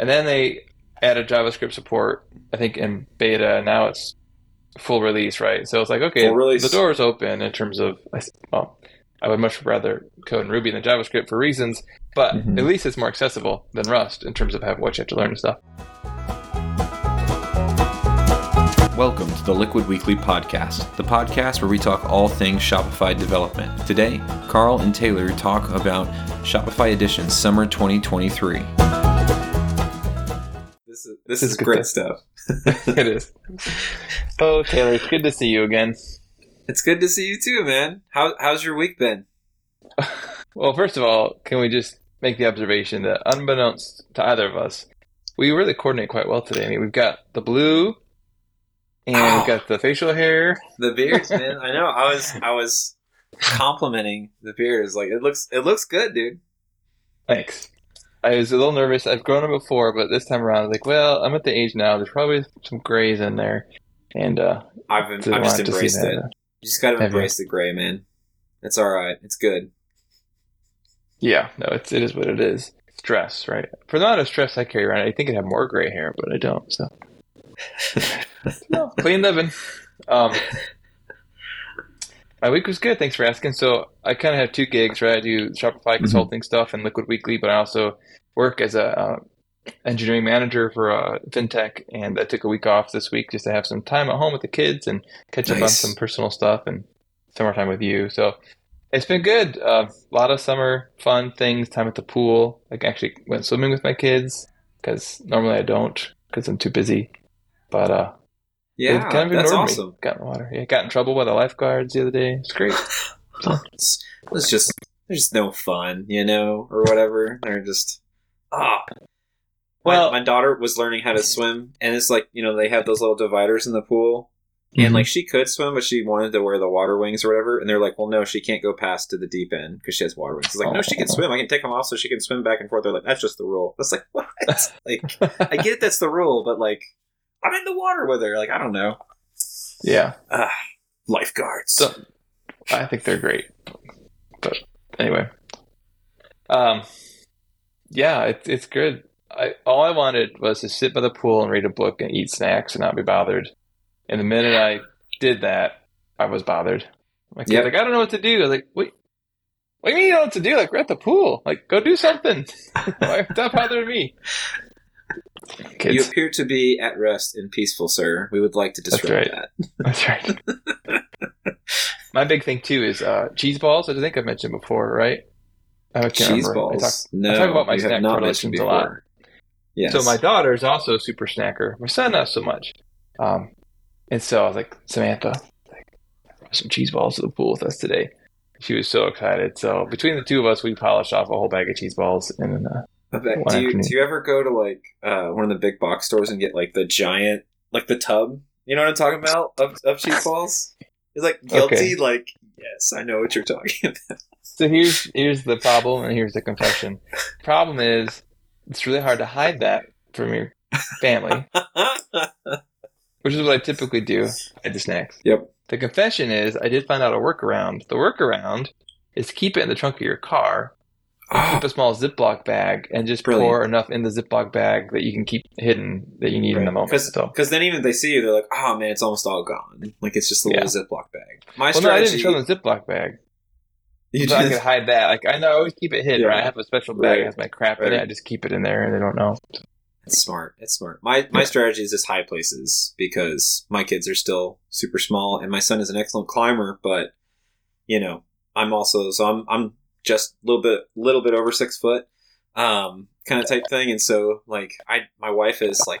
and then they added JavaScript support. I think in beta. and Now it's full release, right? So it's like okay, Full release. the door's open in terms of well, I would much rather code in Ruby than JavaScript for reasons, but Mhm. at least it's more accessible than Rust in terms of how, what you have to learn and stuff. Welcome to the Liquid Weekly podcast, the podcast where we talk all things Shopify development. Today, Karl and Taylor talk about Shopify Edition Summer 2023. This is this is great stuff. it is. Oh, Taylor, it's good to see you again. It's good to see you too, man. How how's your week been? Well, first of all, can we just make the observation that unbeknownst to either of us, we really coordinate quite well today. I mean, we've got the blue, and Oh. we've got the facial hair. The beards, man. I know. I was I was complimenting the beard. beards. Like it looks it looks good, dude. Thanks. I was a little nervous. I've grown them before, but this time around, I was like, well, I'm at the age now. There's probably some grays in there, and uh, I've I've just embraced that. it. You just got to Have you? embrace the gray, man. It's all right. It's good. Yeah, no, it's it is what it is. Stress, right? For the amount of stress I carry around, I think I'd have more gray hair, but I don't. So, no, clean living. Um, my week was good. Thanks for asking. So I kind of have two gigs, right? I do Shopify consulting stuff and Liquid Weekly, but I also work as a uh, engineering manager for uh, fintech. And I took a week off this week just to have some time at home with the kids and catch up on some personal stuff and summertime with you. So it's been good. Uh, a lot of summer fun things. Time at the pool. Like actually went swimming with my kids because normally I don't because I'm too busy. But uh, Yeah, it kind of that's awesome. me. Got in the water. Yeah, got in trouble by the lifeguards the other day. It's great. It's, it's just there's no fun, you know, or whatever. They're just ah. Well- my, my daughter was learning how to swim, and it's like you know they have those little dividers in the pool, Mm-hmm. and like she could swim, but she wanted to wear the water wings or whatever, and they're like, well, no, she can't go past to the deep end because she has water wings. It's like, no, she can Oh. swim. I can take them off so she can swim back and forth. They're like, that's just the rule. It's like what? like I get that's the rule, but like I'm in the water with her. Like I don't know. yeah, Lifeguards. So- I think they're great. But anyway, um, yeah, it's it's good. I all I wanted was to sit by the pool and read a book and eat snacks and not be bothered. And the minute I did that, I was bothered. Kid's Yep. like, I don't know what to do. I was like, wait. What do you mean you don't know what to do? Like, we're at the pool. Like, go do something. Why stop bothering me? You appear to be at rest and peaceful, sir. We would like to That's disrupt right. that. That's right. My big thing too is uh, cheese balls. I think I've mentioned before, right? I can't Cheese remember. I balls. talk- no, talk about my snack predilections a lot. Yes. So my daughter is also a super snacker. My son not so much. Um, and so I was like, Samantha, like, some cheese balls to the pool with us today. She was so excited. So between the two of us, we polished off a whole bag of cheese balls. And uh, One do you afternoon. do you ever go to like uh, one of the big box stores and get like the giant, like the tub? You know what I'm talking about of, of cheese balls? It's like guilty. Okay. Like yes, I know what you're talking about. so here's here's the problem, and here's the confession. problem is, it's really hard to hide that from your family. which is what I typically do. I do snacks. Yep. The confession is I did find out a workaround. The workaround is keep it in the trunk of your car. Keep a small Ziploc bag and just pour enough in the Ziploc bag that you can keep hidden that you need in the moment. Because So, then even if they see you, they're like, "Oh man, it's almost all gone." Like it's just a Yeah. little Ziploc bag. My well, no, I strategy. didn't show them the Ziploc bag. you so I could hide that. Like I know I always keep it hidden. Yeah. Right? I have a special bag Right. that has my crap in it. I just keep it in there and they don't know. It's smart. It's smart. My my Yeah. strategy is just high places because my kids are still super small, and my son is an excellent climber. But you know, I'm also so I'm I'm just a little bit little bit over six foot, um, kind of type thing. And so like I my wife is like,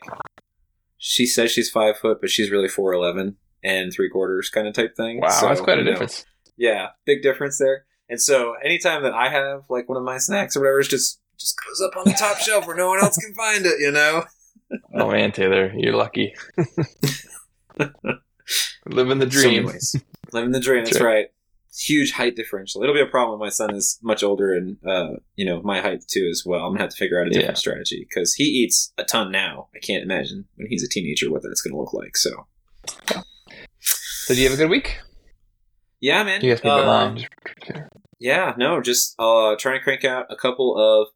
she says she's five foot, but she's really four eleven and three quarters kind of type thing. Wow, So, that's quite a know, difference. yeah, big difference there. And so anytime that I have like one of my snacks or whatever, it's just just goes up on the top shelf where no one else can find it, you know. Oh man, Taylor, you're lucky. Living the So dream. anyways, living the dream. That's Sure. right. Huge height differential. It'll be a problem when my son is much older and uh, you know my height too as well. I'm gonna have to figure out a different Yeah. strategy because he eats a ton now. I can't imagine when he's a teenager what that's gonna look like. So so do you have a good week? yeah, man. Do you guys Um, mine? Yeah, no, just uh, trying to crank out a couple of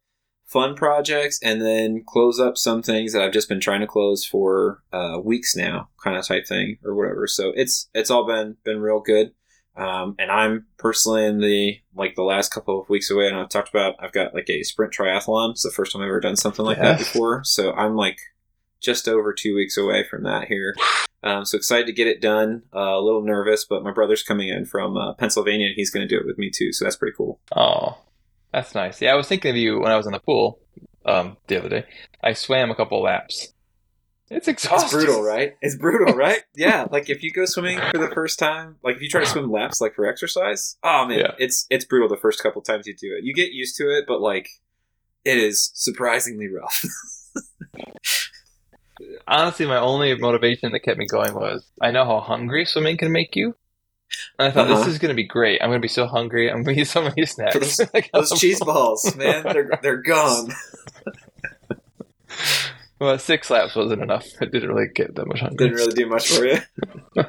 fun projects and then close up some things that I've just been trying to close for uh, weeks now, kind of type thing or whatever. So it's it's all been been real good. Um, and I'm personally in the like the last couple of weeks away, and I've talked about I've got like a sprint triathlon. It's the first time I've ever done something like that before. So I'm like just over two weeks away from that here. Um, so excited to get it done. Uh, a little nervous, but my brother's coming in from uh, Pennsylvania, and he's going to do it with me too. So that's pretty cool. Oh, that's nice. Yeah, I was thinking of you when I was in the pool um, the other day. I swam a couple laps. It's exhausting. It's brutal, right? It's brutal, right? yeah. Like if you go swimming for the first time, like if you try to swim laps like for exercise, oh man, Yeah. it's it's brutal the first couple times you do it. You get used to it, but like it is surprisingly rough. Honestly, my only motivation that kept me going was I know how hungry swimming can make you. And I thought Uh-huh. this is going to be great. I'm going to be so hungry. I'm going to eat so many snacks. Those- Like, Those cheese balls, man, they're they're gone. Well, six laps wasn't enough. It didn't really get that much hungry. Didn't really do much for you.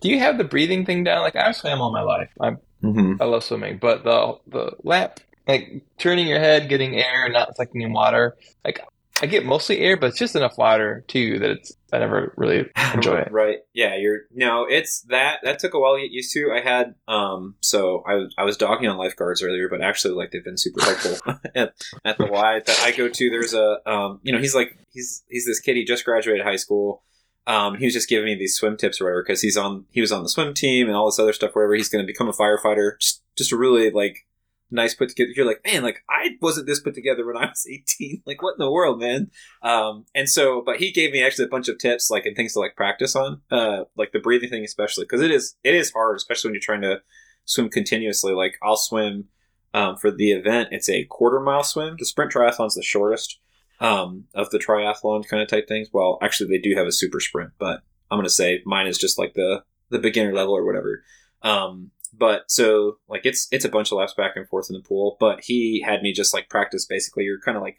Do you have the breathing thing down? Like I swam all my life. I'm, Mm-hmm. I love swimming, but the the lap, like turning your head, getting air, not sucking in water. Like I get mostly air, but it's just enough water too that it's I never really enjoy it. Right. Yeah, you're no, it's that that took a while to get used to. I had um so I I was dogging on lifeguards earlier, but actually like they've been super helpful at, at the Y that I go to. There's a um you know, he's like he's he's this kid, he just graduated high school. Um, he was just giving me these swim tips or whatever because he's on he was on the swim team and all this other stuff, whatever. He's gonna become a firefighter. Just just a really like nice put together. You're like, man, like I wasn't this put together when I was 18. Like, what in the world, man? Um, and so, but he gave me actually a bunch of tips, like and things to like practice on, uh, like the breathing thing, especially because it is it is hard, especially when you're trying to swim continuously. Like I'll swim um, for the event; it's a quarter mile swim. The sprint triathlon's the shortest um, of the triathlon kind of type things. Well, actually, they do have a super sprint, but I'm gonna say mine is just like the the beginner level or whatever. Um, but so like it's it's a bunch of laps back and forth in the pool. But he had me just like practice. Basically, you're kind of like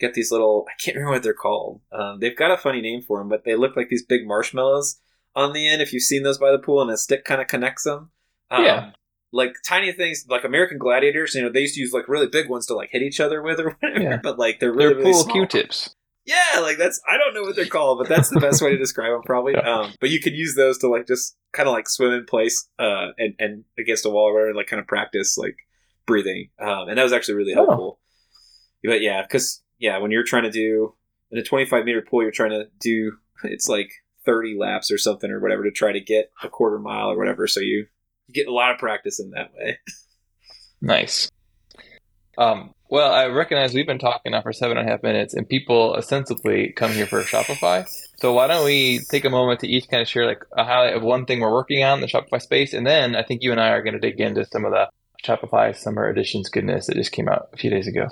get these little I can't remember what they're called. Um, they've got a funny name for them, but they look like these big marshmallows on the end. If you've seen those by the pool, and a stick kind of connects them. Um, Yeah. Like tiny things, like American Gladiators. You know, they used to use like really big ones to like hit each other with or whatever. Yeah. But like they're really They're really pool small. Q-tips. Yeah, like that's I don't know what they're called, but that's the best way to describe them probably. Yeah. Um, but you could use those to like just kind of like swim in place uh, and and against a wall or whatever, like kind of practice like breathing. Um, and that was actually really Oh. helpful. But yeah, because yeah, when you're trying to do in a 25 meter pool, you're trying to do it's like 30 laps or something or whatever to try to get a quarter mile or whatever. So you you get a lot of practice in that way. Nice. Um, well, I recognize we've been talking now for seven and a half minutes, and people ostensibly come here for Shopify. So why don't we take a moment to each kind of share like a highlight of one thing we're working on in the Shopify space, and then I think you and I are going to dig into some of the Shopify Summer Editions goodness that just came out a few days ago.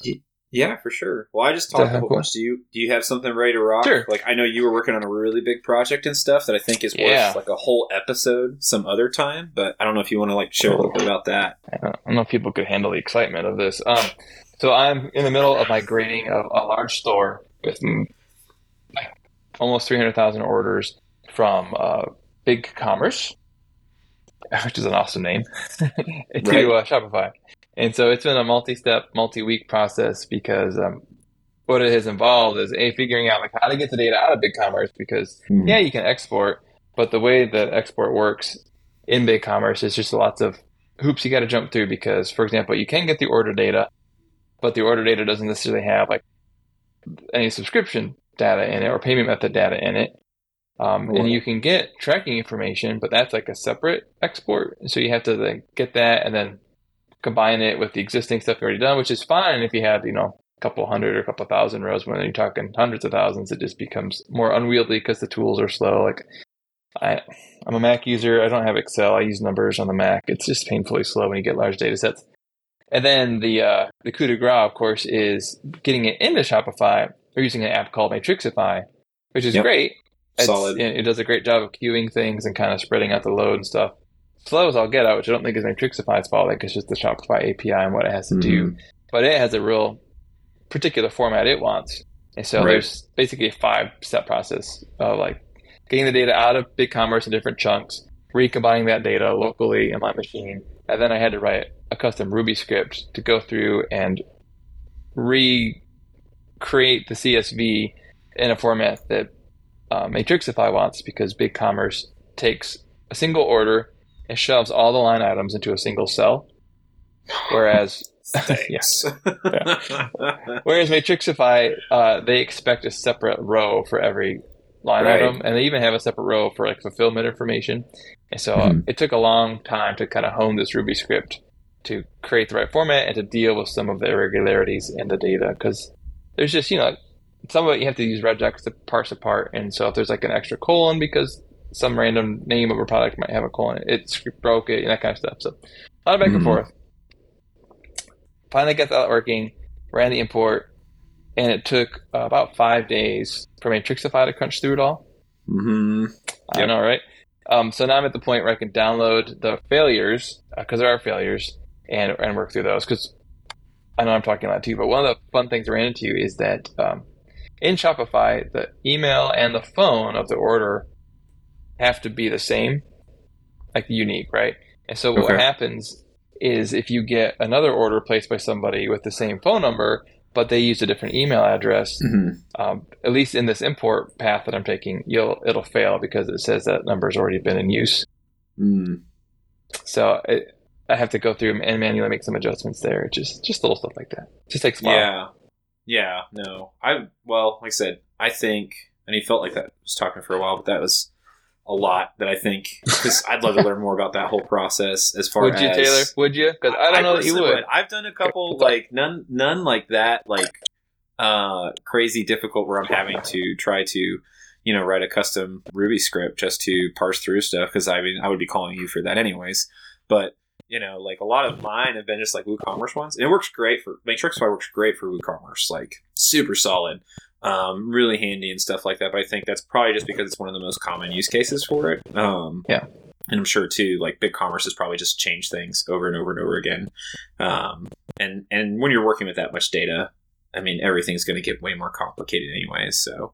Yeah, for sure. Well, I just talked a whole cool? bunch. Do you do you have something ready to rock? Sure. Like I know you were working on a really big project and stuff that I think is worth Yeah. like a whole episode some other time. But I don't know if you want to like share a little bit about that. I don't, know if people could handle the excitement of this. Um, so I'm in the middle of my grading of a large store with mm, like almost 300,000 orders from uh, BigCommerce, which is an awesome name, to Right. uh, Shopify. And so it's been a multi-step, multi-week process because um, what it has involved is a figuring out like how to get the data out of BigCommerce because yeah, you can export, but the way that export works in BigCommerce is just lots of hoops you got to jump through because, for example, you can get the order data, but the order data doesn't necessarily have like any subscription data in it or payment method data in it. Um, Right. and you can get tracking information, but that's like a separate export. So you have to then get that and then combine it with the existing stuff you've already done, which is fine if you have, you know, a couple hundred or a couple thousand rows. When you're talking hundreds of thousands, it just becomes more unwieldy because the tools are slow. Like I, I'm a Mac user. I don't have Excel. I use numbers on the Mac. It's just painfully slow when you get large data sets. And then the uh, the coup de grace, of course, is getting it into Shopify or using an app called Matrixify, which is Yep. great. It's- Solid. It, does a great job of queuing things and kind of spreading out the load and stuff. Slow as I'll get out, which I don't think is Matrixify's fault. Like it's just the Shopify API and what it has to do. Mhm. But it has a real particular format it wants. And so Right. there's basically a five step process of like getting the data out of BigCommerce in different chunks, recombining that data locally in my machine, and then I had to write a custom Ruby script to go through and recreate the CSV in a format that uh, Matrixify wants because BigCommerce takes a single order and shoves all the line items into a single cell. Whereas, yes. whereas Matrixify, uh, they expect a separate row for every line Right. item, and they even have a separate row for like fulfillment information. And so Mhm. it took a long time to kind of hone this Ruby script to create the right format and to deal with some of the irregularities in the data because there's just you know some of it you have to use regex to parse apart, and so if there's like an extra colon because some random name of a product might have a colon, it script broke it and that kind of stuff. So a lot of back and Mhm. forth. Finally got that working, ran the import, and it took uh, about five days for Matrixify to crunch through it all. mm-hmm. I Yep. know, right? Um, so now I'm at the point where I can download the failures because there are failures and and work through those. Because I know I'm talking a lot too, but one of the fun things I ran into is that um, in Shopify, the email and the phone of the order have to be the same, like unique, right? And so what happens is if you get another order placed by somebody with the same phone number, but they use a different email address, hmm um, at least in this import path that I'm taking, you'll it'll fail because it says that number's already been in use. Mm. So it, I have to go through and manually make some adjustments there. Just just little stuff like that. Just takes a while. Yeah. Yeah, no. I well, like I said, I think and he felt like that was talking for a while, but that was a lot that I think because I'd love to learn more about that whole process as far as Would you, as Taylor? Would you? Because I don't know that you personally would. I've done a couple like none none like that like uh crazy difficult where I'm having to try to you know write a custom Ruby script just to parse through stuff because I mean I would be calling you for that anyways. But you know like a lot of mine have been just like WooCommerce ones and it works great for Matrixify works great for WooCommerce like super solid. Um, really handy and stuff like that, but I think that's probably just because it's one of the most common use cases for it. Um, Yeah. and I'm sure too, like BigCommerce has probably just changed things over and over and over again. Um, and and when you're working with that much data, I mean everything's going to get way more complicated anyway. So,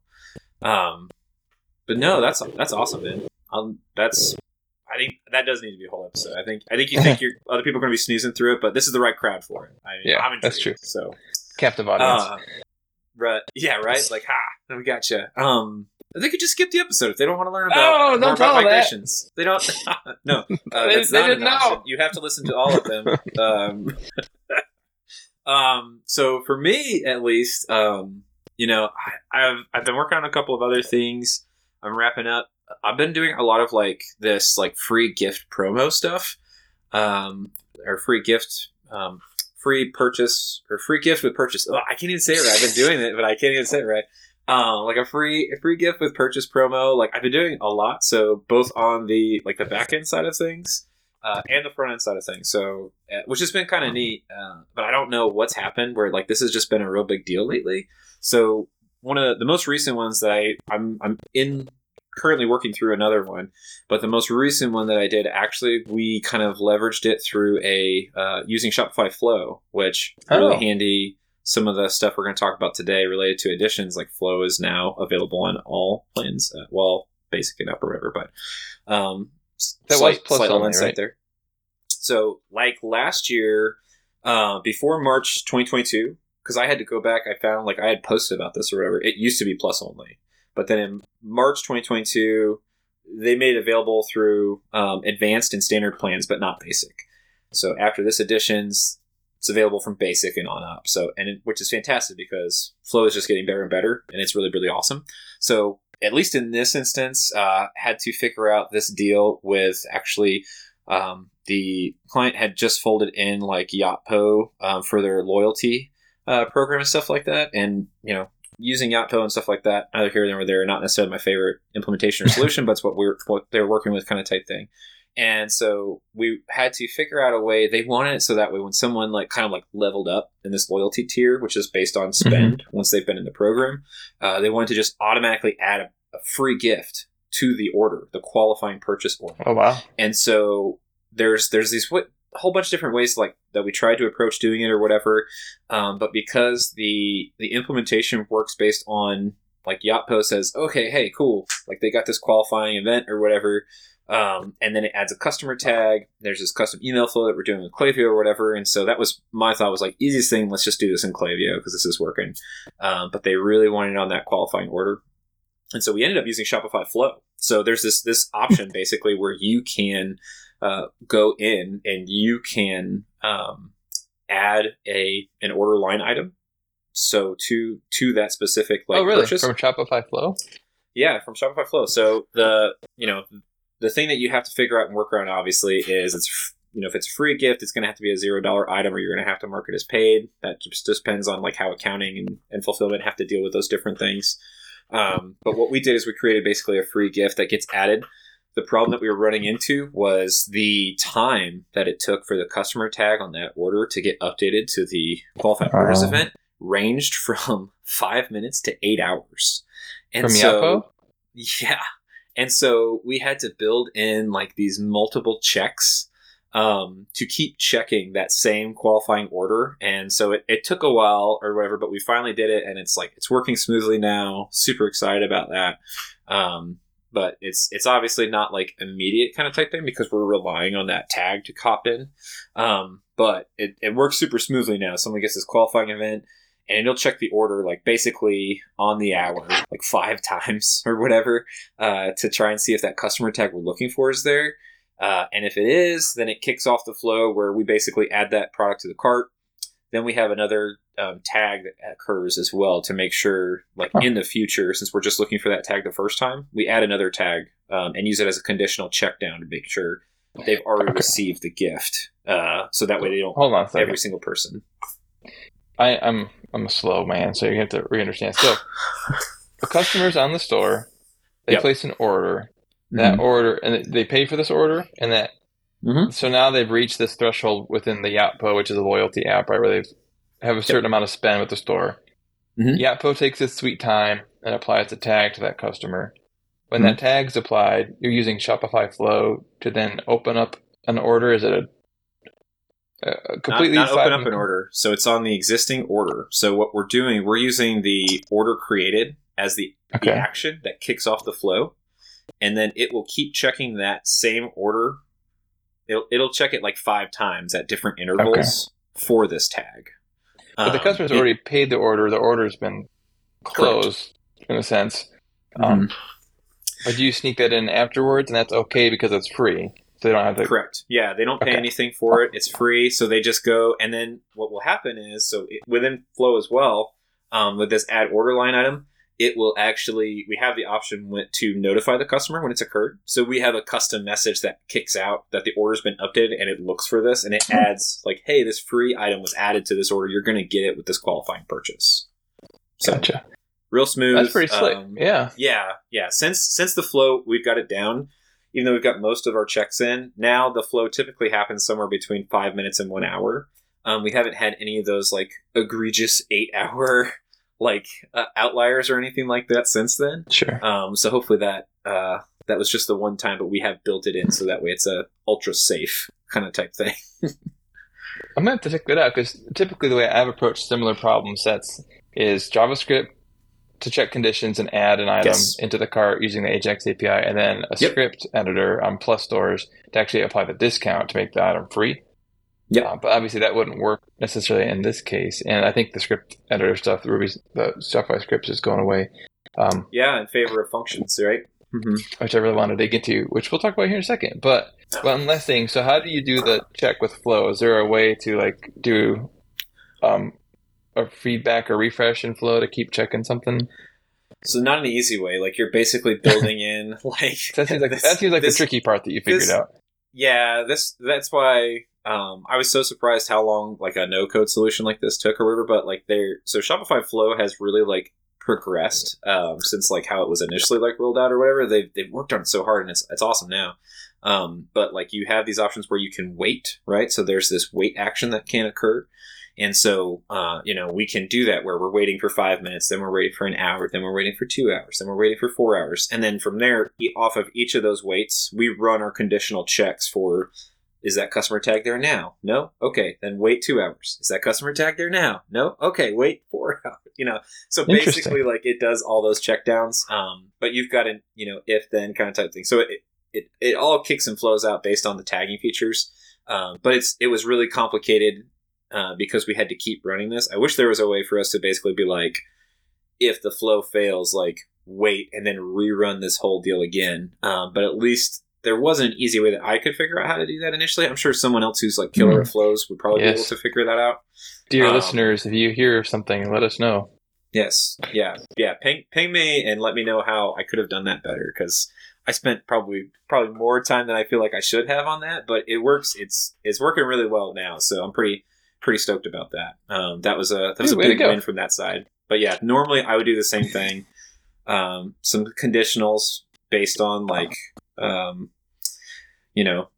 um, but no, that's that's awesome, man. Um, that's I think that does need to be a whole episode. I think I think you think you're other people are going to be sneezing through it, but this is the right crowd for it. I mean, Yeah, I'm that's true. So, Captive audience. uh, right, yeah, right. Like, ha, we got you. Um, they could just skip the episode if they don't want to learn about Oh, don't about them that. They don't. no, uh, They- they didn't know. option. You have to listen to all of them. um, um, so for me, at least, um, you know, I, I've I've been working on a couple of other things. I'm wrapping up. I've been doing a lot of like this like free gift promo stuff, um, or free gift, um, free purchase or free gift with purchase. Oh, I can't even say it right. I've been doing it, but I can't even say it right. Um, like a free a free gift with purchase promo. Like I've been doing a lot. So both on the like the back end side of things. Uh, and the front end side of things, so uh, which has been kind of neat, uh, but I don't know what's happened where like this has just been a real big deal lately. So one of the most recent ones that I I'm I'm in currently working through another one, but the most recent one that I did actually we kind of leveraged it through a uh, using Shopify Flow, which really Oh. handy. Some of the stuff we're going to talk about today related to Editions, like Flow, is now available on all plans. Uh, well, basic and up or whatever, but um, That was plus slight only, insight right? there. So, like last year, uh, before March 2022, because I had to go back, I found like I had posted about this or whatever. It used to be plus only, but then in March 2022, they made it available through um, advanced and standard plans, but not basic. So after this editions, it's available from basic and on up. So and it, which is fantastic because Flow is just getting better and better, and it's really really awesome. So at least in this instance, uh, had to figure out this deal with actually um, the client had just folded in like Yotpo um, for their loyalty uh, program and stuff like that, and you know using Yotpo and stuff like that, either here or there, not necessarily my favorite implementation or solution, but it's what we're what they're working with kind of type thing. And so we had to figure out a way. They wanted it so that way when someone like kind of like leveled up in this loyalty tier, which is based on spend once they've been in the program, uh, they wanted to just automatically add a, a free gift to the order, the qualifying purchase order oh wow. and so there's there's these what a whole bunch of different ways like that we tried to approach doing it or whatever um, but because the the implementation works based on like Yotpo says okay hey cool like they got this qualifying event or whatever Um, and then it adds a customer tag. There's this custom email flow that we're doing with Klaviyo or whatever. And so that was my thought was like easiest thing. Let's just do this in Klaviyo because this is working. Um, but they really wanted on that qualifying order, and so we ended up using Shopify Flow. So there's this this option basically where you can uh, go in and you can um, add a an order line item. So to to that specific like oh, really? purchase. From Shopify Flow? Yeah, from Shopify Flow. So the you know the thing that you have to figure out and work around obviously is it's you know if it's a free gift it's going to have to be a zero dollar item or you're going to have to mark it as paid. That just depends on like how accounting and, and fulfillment have to deal with those different things. Um, but what we did is we created basically a free gift that gets added. The problem that we were running into was the time that it took for the customer tag on that order to get updated to the qualified orders Oh. event ranged from five minutes to eight hours. And From so, Yapo? yeah. And so we had to build in like these multiple checks um, to keep checking that same qualifying order. And so it, it took a while or whatever, but we finally did it and it's like it's working smoothly now. Super excited about that. Um, but it's it's obviously not like immediate kind of type thing because we're relying on that tag to cop in. Um, but it, it works super smoothly now. Someone gets this qualifying event and it'll check the order like basically on the hour, like five times or whatever, uh, to try and see if that customer tag we're looking for is there. Uh, and if it is, then it kicks off the flow where we basically add that product to the cart. Then we have another um, tag that occurs as well to make sure, like in the future, since we're just looking for that tag the first time, we add another tag um, and use it as a conditional check down to make sure they've already received the gift. Uh, so that way they don't Hold on a every single person. I, I'm I'm a slow man, so you have to re-understand. So, the customers on the store, they Yep. place an order. That order, and they pay for this order, and that. Mhm. So now they've reached this threshold within the Yappo, which is a loyalty app, right, where they have a certain amount of spend with the store. Mhm. Yappo takes its sweet time and applies a tag to that customer. When Mm-hmm. that tag's applied, you're using Shopify Flow to then open up an order. Is it a, a completely not, not open up an order. So it's on the existing order. So what we're doing, we're using the order created as the, the action that kicks off the flow, and then it will keep checking that same order. It'll, it'll check it like five times at different intervals for this tag. But the Um, customer's it- already paid the order. The order's been closed in a sense. Um, Mhm. But do you sneak that in afterwards, and that's okay because it's free, so they don't have to. Correct. Yeah, they don't pay Okay. anything for it. It's free, so they just go. And then what will happen is, so it, within Flow as well, um, with this add order line item, it will actually we have the option to notify the customer when it's occurred. So we have a custom message that kicks out that the order's been updated, and it looks for this, and it adds like, "Hey, this free item was added to this order. You're going to get it with this qualifying purchase." So Gotcha. real smooth. That's pretty slick. um, yeah. yeah, yeah. Since since the flow, we've got it down. Even though we've got most of our checks in, now the flow typically happens somewhere between five minutes and one hour. Um, we haven't had any of those like egregious eight hour like uh, outliers or anything like that since then. Sure. Um, so hopefully that uh, that was just the one time, but we have built it in so that way it's a ultra safe kind of type thing. I'm gonna have to check that out because typically the way I've approached similar problem sets is JavaScript to check conditions and add an item Yes. into the cart using the Ajax API, and then a Yep. script editor on Plus stores to actually apply the discount to make the item free. Yep. Uh, but obviously that wouldn't work necessarily in this case, and I think the script editor stuff, the Ruby, the Shopify scripts, is going away. Um, yeah, in favor of functions, right? Mm-hmm. which I really want to dig into, which we'll talk about here in a second. But one last thing. So, how do you do the check with Flow? Is there a way to like do um, a feedback or refresh in Flow to keep checking something? So not an easy way. Like you're basically building in like That seems like this- that seems like this- the tricky part that you figured this- out. yeah this that's why um, i was so surprised how long like a no code solution like this took or whatever but like they're so shopify flow has really like progressed um, since like how it was initially like rolled out or whatever. They've, they've worked on it so hard and it's, it's awesome now. Um, but like you have these options where you can wait right? So there's this wait action that can occur. And so uh, you know we can do that where we're waiting for five minutes then we're waiting for an hour then we're waiting for two hours then we're waiting for four hours. And then from there off of each of those waits we run our conditional checks for is that customer tag there now no okay then wait two hours is that customer tag there now no okay wait four hours you know so basically like it does all those checkdowns um, but you've got an you know if then kind of type thing so it, it, it all kicks and flows out based on the tagging features. Um, but it's it was really complicated uh, because we had to keep running this. I wish there was a way for us to basically be like, if the flow fails, like wait and then rerun this whole deal again. Um, but at least there wasn't an easy way that I could figure out how to do that initially. I'm sure someone else who's like killer at flows would probably be able to figure that out. Dear Um, listeners, if you hear something, let us know. Yes, yeah, yeah. Ping, ping me and let me know how I could have done that better because I spent probably probably more time than I feel like I should have on that. But it works. It's it's working really well now, so I'm pretty pretty stoked about that. Um, that was a that was a big win from that side. But yeah, normally I would do the same thing. Um, some conditionals based on like um, you know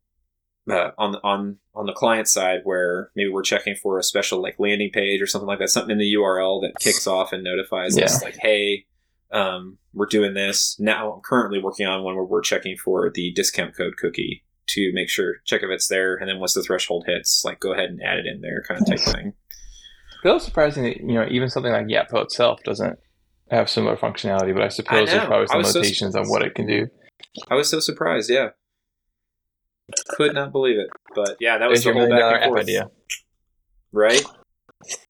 uh, on the on on the client side where maybe we're checking for a special like landing page or something like that, something in the URL that kicks off and notifies us like, hey, um, we're doing this. Now I'm currently working on one where we're checking for the discount code cookie to make sure check if it's there, and then once the threshold hits, like go ahead and add it in there, kind of type thing. It's a little surprising that you know even something like Yappo itself doesn't have similar functionality, but I suppose know. there's probably some was so limitations on what it can do. I was so surprised, yeah. Could not believe it, but yeah, that was There's the your whole back and forth, idea. right?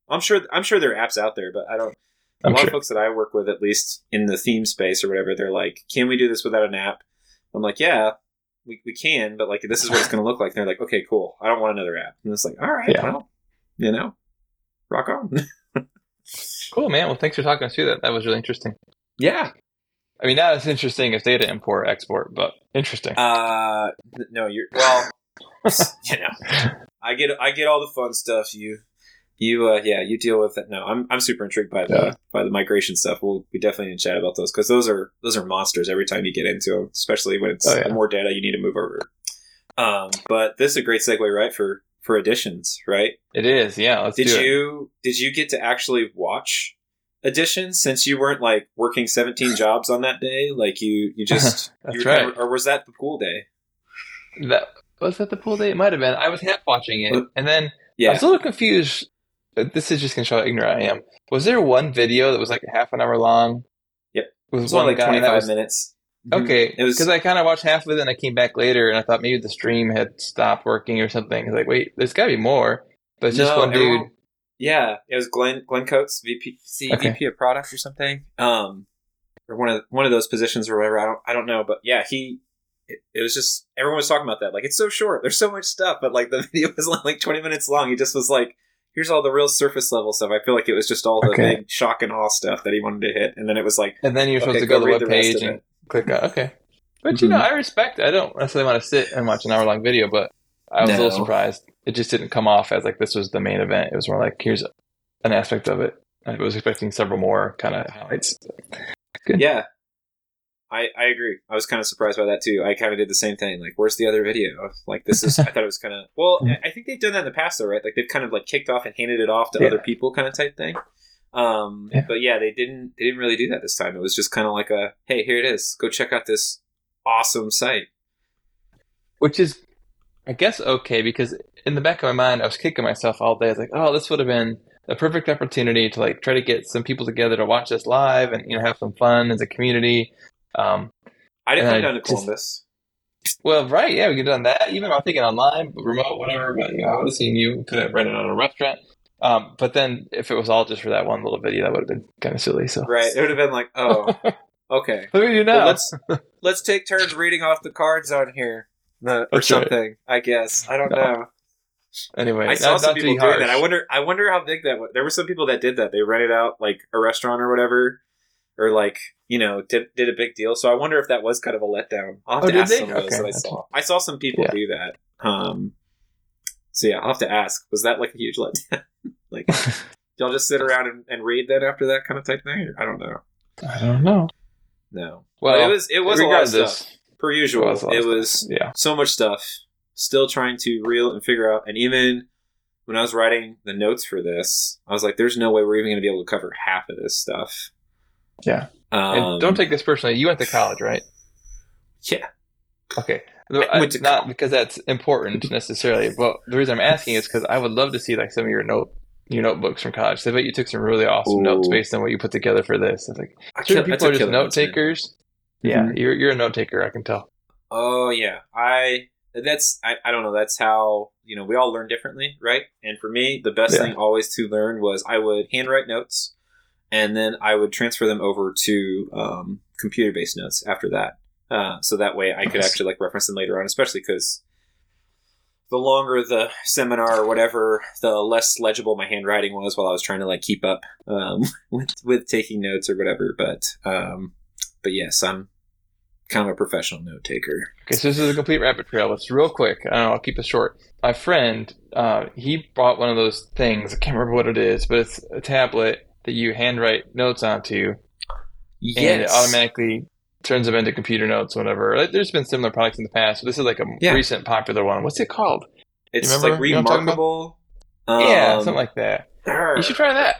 I'm sure. I'm sure there are apps out there, but I don't. A I'm lot sure. of folks that I work with, at least in the theme space or whatever, they're like, "Can we do this without an app?" I'm like, "Yeah, we, we can, but like this is what it's going to look like." And they're like, "Okay, cool. I don't want another app." And it's like, "All right, Yeah. well, you know, rock on." Cool, man. Well, thanks for talking to us through that. That was really interesting. yeah. I mean, not as interesting as data import export, but interesting. Uh, no, you're well. you know, I get I get all the fun stuff. You, you, uh, yeah, you deal with it. No, I'm I'm super intrigued by the Yeah. by the migration stuff. We'll we definitely need to chat about those because those are those are monsters every time you get into them, especially when it's Oh, yeah. the more data you need to move over. Um, but this is a great segue, right, for for Editions, right? it is, yeah. Let's Did do it. you did you get to actually watch Editions since you weren't like working 17 jobs on that day? Like you you just That's you right. or was that the pool day? That was that the pool day? It might have been. I was half watching it, and then yeah I was a little confused. Uh, this is just gonna show how ignorant I am. Was there one video that was like half an hour long? Yep. With It was one only like guy twenty that five was minutes. Mm-hmm. okay. It was because I kind of watched half of it, and I came back later, and I thought maybe the stream had stopped working or something. Was like, wait, there's got to be more. But it's just No, one dude. Everyone- yeah, it was Glen Glen Coates, VP C, Okay. VP of product or something. Um or one of one of those positions or whatever. I don't I don't know, but yeah, he it, it was just everyone was talking about that. Like it's so short. There's so much stuff, but like the video was only like 20 minutes long. He just was like Here's all the real surface level stuff. I feel like it was just all the Okay. big shock and awe stuff that he wanted to hit, and then it was like, And then you're supposed okay, to go, to the the web of page and click on. Okay. But you Mhm. know, I respect. I don't necessarily want to sit and watch an hour long video, but I was a little surprised. It just didn't come off as like this was the main event. It was more like here's an aspect of it. I was expecting several more kind of highlights. Good. Yeah. I, I agree. I was kind of surprised by that too. I kind of did the same thing. Like, where's the other video? Like, this is. I thought it was kind of. Well, I- I think they've done that in the past, though, right? Like, they've kind of like kicked off and handed it off to Yeah. other people, kind of type thing. Um, Yeah. but yeah, they didn't. They didn't really do that this time. It was just kind of like a, hey, here it is. Go check out this awesome site. which is I guess okay because in the back of my mind I was kicking myself all day. I was like, oh, this would have been a perfect opportunity to like try to get some people together to watch this live and you know have some fun as a community. Um, I didn't come down to just- Columbus. well, right, yeah, we could have done that. Even if I'm thinking online, remote, whatever. But you know, I would have seen you. Could have rented out a restaurant. Um, but then if it was all just for that one little video, that would have been kind of silly. So Right? It would have been like, oh, okay. what do we do now? Well, let's let's take turns reading off the cards on here, the, or That's right. something. I guess I don't No. know. Anyway, I saw some people doing harsh. that. I wonder. I wonder how big that. was. There were some people that did that. They rented out like a restaurant or whatever, or like you know did did a big deal. So I wonder if that was kind of a letdown. I'll have Oh, to ask they? some of those Okay, that I saw. I saw some people Yeah. do that. Um. So yeah, I'll have to ask. Was that like a huge letdown? like y'all just sit around and, and read then after that kind of type thing? I don't know. I don't know. No. Well, but it was it was a lot of stuff. Per usual, was it was yeah. so much stuff. Still trying to reel and figure out. And even when I was writing the notes for this, I was like, "There's no way we're even going to be able to cover half of this stuff." Yeah. Um, And don't take this personally. You went to college, right? Yeah. Okay. I went to not college. because that's important necessarily, but the reason I'm asking is because I would love to see like some of your note your notebooks from college. I bet you took some really awesome notes based on what you put together for this. It's like I certain kill- I people are just note notes, takers. Yeah, Mhm. you're you're a note taker. I can tell. Oh yeah, I that's I, I don't know. That's how you know we all learn differently, right? And for me, the best Yeah. thing always to learn was I would handwrite notes, and then I would transfer them over to um, computer based notes after that. Uh, so that way I could actually like reference them later on, especially because the longer the seminar or whatever, the less legible my handwriting was while I was trying to like keep up um, with with taking notes or whatever. But um, but yes, I'm kind of a professional note taker. Okay, so this is a complete rabbit trail. It's real quick. I don't know, I'll keep it short. My friend, uh, he bought one of those things. I can't remember what it is, but it's a tablet that you handwrite notes onto, and it automatically turns them into computer notes, whatever. Like, There's been similar products in the past, but this is like a Yeah. recent popular one. What's it called? It's remember? like You know remarkable. yeah, Um, something like that. You should try that.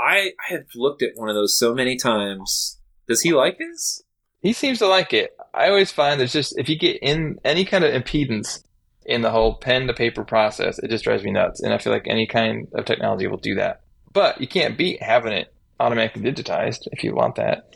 I I have looked at one of those so many times. Does he like this? He seems to like it. I always find there's just if you get in any kind of impedance in the whole pen to paper process, it just drives me nuts. And I feel like any kind of technology will do that. But you can't beat having it automatically digitized if you want that.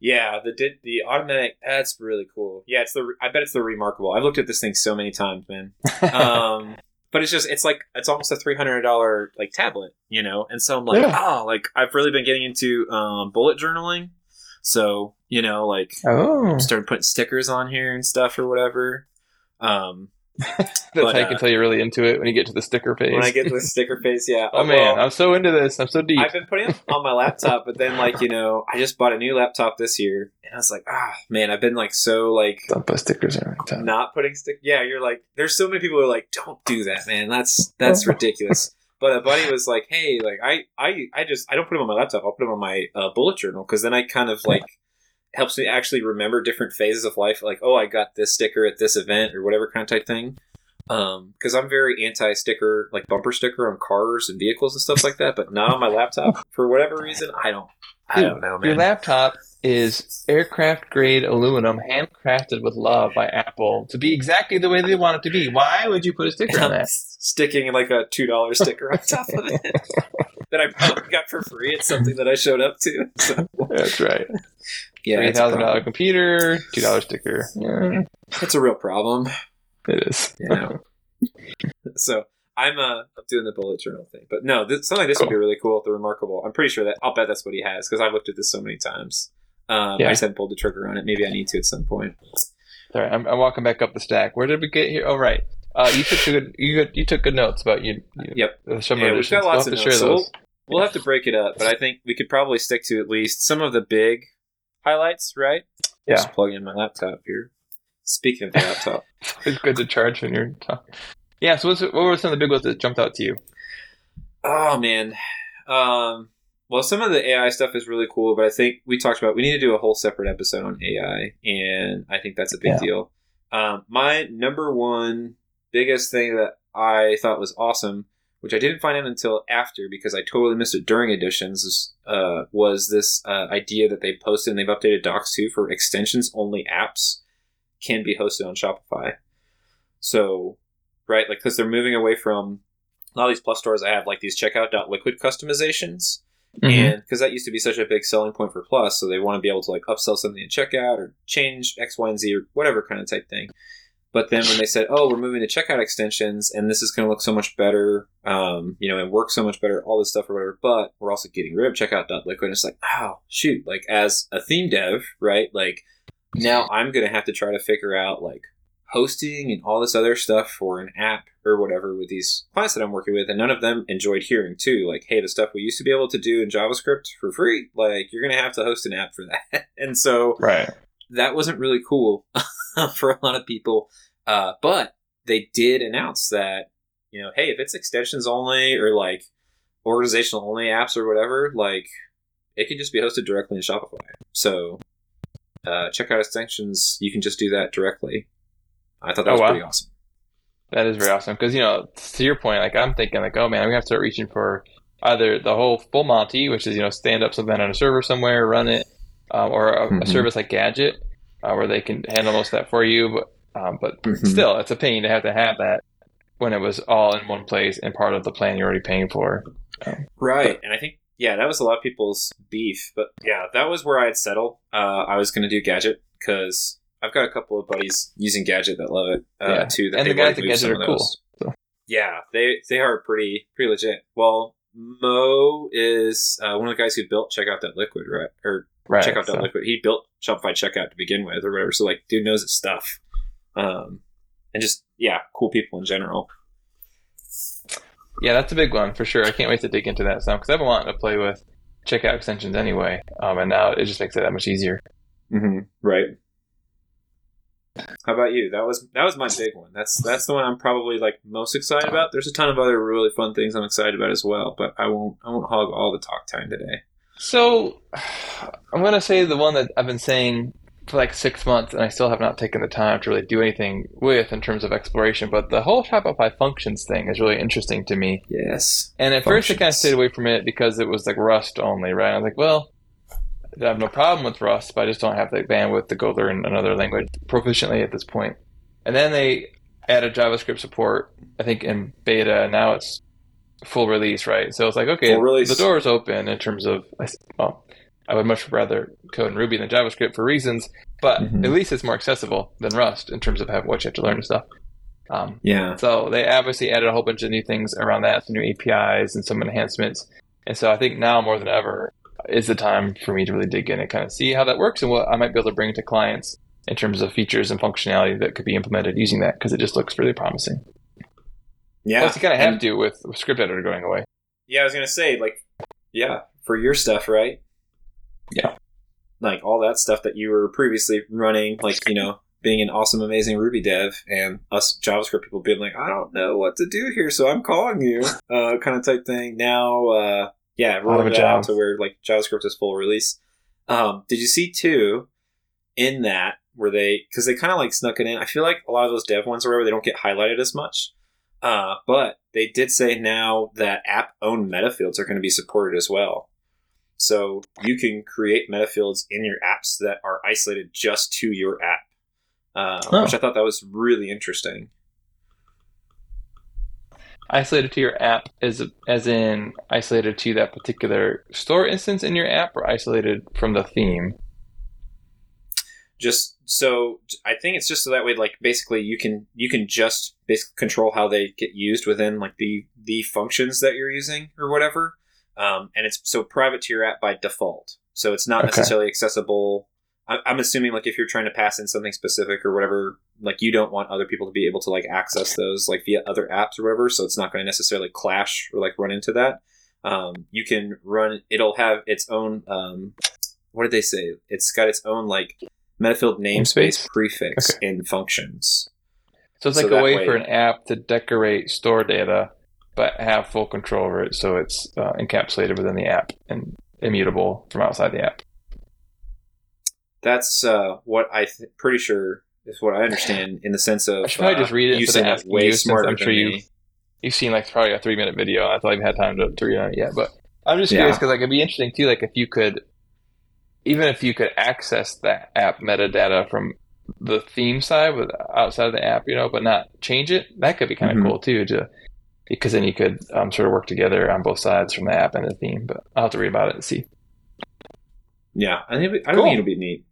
Yeah, the did the automatic. That's really cool. Yeah, it's the. I bet it's the remarkable. I've looked at this thing so many times, man. Um, but it's just it's like it's almost a three hundred dollar like tablet, you know. And so I'm like, Yeah. oh, like I've really been getting into um, bullet journaling. So you know, like oh, started putting stickers on here and stuff or whatever. Um, that's but, how you uh, can tell you're really into it when you get to the sticker phase. when I get to the sticker phase, yeah. oh man, Well, I'm so into this. I'm so deep. I've been putting it on my laptop, but then like you know, I just bought a new laptop this year, and I was like, ah, man, I've been like so like Don't put stickers on my tongue. not putting stick. Yeah, you're like, there's so many people who are like, don't do that, man. That's that's ridiculous. But a buddy was like, hey, like I I I just I don't put them on my laptop. I'll put them on my uh, bullet journal because then I kind of like helps me actually remember different phases of life. Like, oh, I got this sticker at this event or whatever kind of type thing. Um, because I'm very anti sticker, like bumper sticker on cars and vehicles and stuff like that, but not on my laptop for whatever reason. I don't. I Dude, don't know, Your laptop is aircraft grade aluminum, handcrafted with love by Apple to be exactly the way they want it to be. Why would you put a sticker on that? sticking like a two dollar sticker on top of it that I probably got for free. It's something that I showed up to. So, That's right. Yeah, Three it's a, thousand dollar computer, two dollar sticker. Yeah, it's a real problem. it is. You know. so I'm uh I'm doing the bullet journal thing, but no, this, something like this would be really cool. The remarkable. I'm pretty sure that I'll bet that's what he has because I've looked at this so many times. Um, Yeah. I just haven't pulled the trigger on it. Maybe I need to at some point. All right, I'm, I'm walking back up the stack. Where did we get here? Oh, right. Uh, you took good. You good, you took good notes about you. you Yep. The summer Yeah, we've got lots we'll of notes. So we'll, we'll have to break it up, but I think we could probably stick to at least some of the big highlights, right? Yeah. Just plug in my laptop here. Speaking of the laptop. It's good to charge when you're talking. Yeah. So, what's, what were some of the big ones that jumped out to you? Oh man. Um well some of the AI stuff is really cool, but I think we talked about we need to do a whole separate episode on AI and I think that's a big Yeah. deal. Um my number one biggest thing that I thought was awesome, which I didn't find out until after because I totally missed it during editions, uh, was this uh, idea that they posted and they've updated docs too for extensions only apps can be hosted on Shopify. So, right, like because they're moving away from a lot of these plus stores. I have like these checkout.liquid customizations, Mm-hmm. and because that used to be such a big selling point for Plus, so they want to be able to like upsell something in checkout or change X, Y, and Z or whatever kind of type thing. But then when they said, "Oh, we're moving to checkout extensions, and this is going to look so much better, um, you know, and work so much better, all this stuff or whatever," but we're also getting rid of checkout.liquid. And it's like, oh shoot! Like as a theme dev, right? Like now I'm going to have to try to figure out like hosting and all this other stuff for an app or whatever with these clients that I'm working with, and none of them enjoyed hearing too. Like, hey, the stuff we used to be able to do in JavaScript for free, like you're gonna have to host an app for that. and so Right. that wasn't really cool for a lot of people. Uh, but they did announce that, you know, hey, if it's extensions only or like organizational only apps or whatever, like it can just be hosted directly in Shopify. So uh, checkout extensions, you can just do that directly. I thought that Oh, was wow. pretty awesome. That is very awesome because you know, to your point, like I'm thinking, like, oh man, we have to start reaching for either the whole full Monty, which is you know, stand up something on a server somewhere, run it, um, or a, a Mhm. service like Gadget, uh, where they can handle most of that for you. But um, but Mhm. still, it's a pain to have to have that when it was all in one place and part of the plan you're already paying for. Right. And I think, yeah, that was a lot of people's beef. But yeah, that was where I'd settle. Uh, I was going to do Gadget because I've got a couple of buddies using Gadget that love it uh, Yeah. too. That And the they've guys already at Gadget are cool, so. Yeah, they they are pretty pretty legit. Well, Mo is uh, one of the guys who built checkout.liquid, right? Or Right. Check Out That so- Liquid. He built Shopify Checkout to begin with, or whatever. So like, dude knows his stuff. Um, and just yeah, cool people in general. Yeah, that's a big one for sure. I can't wait to dig into that some because I've been wanting to play with checkout extensions anyway, um, and now it just makes it that much easier. Mm-hmm. Right. How about you? That was that was my big one. That's that's the one I'm probably like most excited about. There's a ton of other really fun things I'm excited about as well, but I won't I won't hog all the talk time today. So I'm gonna say the one that I've been saying for like six months, and I still have not taken the time to really do anything with in terms of exploration. But the whole Shopify functions thing is really interesting to me. Yes. And at first, I kind of stayed away from it because it was like Rust only, right? I was like, well, I have no problem with Rust, but I just don't have the bandwidth to go learn another language proficiently at this point. And then they added JavaScript support, I think in beta, now it's full release, right? So it's like, okay, the door is open in terms of, well, I would much rather code in Ruby than JavaScript for reasons, but Mhm. at least it's more accessible than Rust in terms of have, what you have to learn and stuff. Um, Yeah. so they obviously added a whole bunch of new things around that, some new APIs and some enhancements. And so I think now more than ever is the time for me to really dig in and kind of see how that works and what I might be able to bring to clients in terms of features and functionality that could be implemented using that because it just looks really promising. Yeah. Plus, you kind of have to with, with script editor going away. Yeah, I was gonna say like, yeah, for your stuff, right? Yeah. Like all that stuff that you were previously running, like you know, being an awesome, amazing Ruby dev, and us JavaScript people being like, I don't know what to do here, so I'm calling you, uh, kind of type thing. Now, uh, yeah, of a rolling that out job. to where like JavaScript is full release. Um, did you see too in that where they because they kind of like snuck it in? I feel like a lot of those dev ones or whatever they don't get highlighted as much. Uh, but they did say now that app owned meta fields are going to be supported as well. So you can create meta fields in your apps that are isolated just to your app, uh, Huh. which I thought that was really interesting. Isolated to your app is as in isolated to that particular store instance in your app or isolated from the theme. Just so I think it's just so that way, like basically you can you can just basically control how they get used within like the the functions that you're using or whatever. Um, and it's so private to your app by default. So it's not Okay. necessarily accessible. I- I'm assuming like if you're trying to pass in something specific or whatever, like you don't want other people to be able to like access those like via other apps or whatever. So it's not going to necessarily clash or like run into that. Um, you can run. It'll have its own. Um, what did they say? It's got its own like metafield namespace Namespace? prefix in functions. So it's So like a way, way- for an app to decorate store data, but have full control over it, so it's uh, encapsulated within the app and immutable from outside the app. That's uh, what I th- pretty sure is what I understand in the sense of I should probably uh, just read it you instead of saying it asking way you, since smarter I'm than sure you- me. You've seen like probably a three minute video. I thought I've had time to, to read on it yet, but I'm just curious because like it'd be interesting too. Like if you could, even if you could access that app metadata from the theme side with outside of the app, you know, but not change it, that could be kind of Mhm. cool too. To because then you could um, sort of work together on both sides from the app and the theme. But I'll have to read about it and see. Yeah, I think I Cool. think it'll be neat.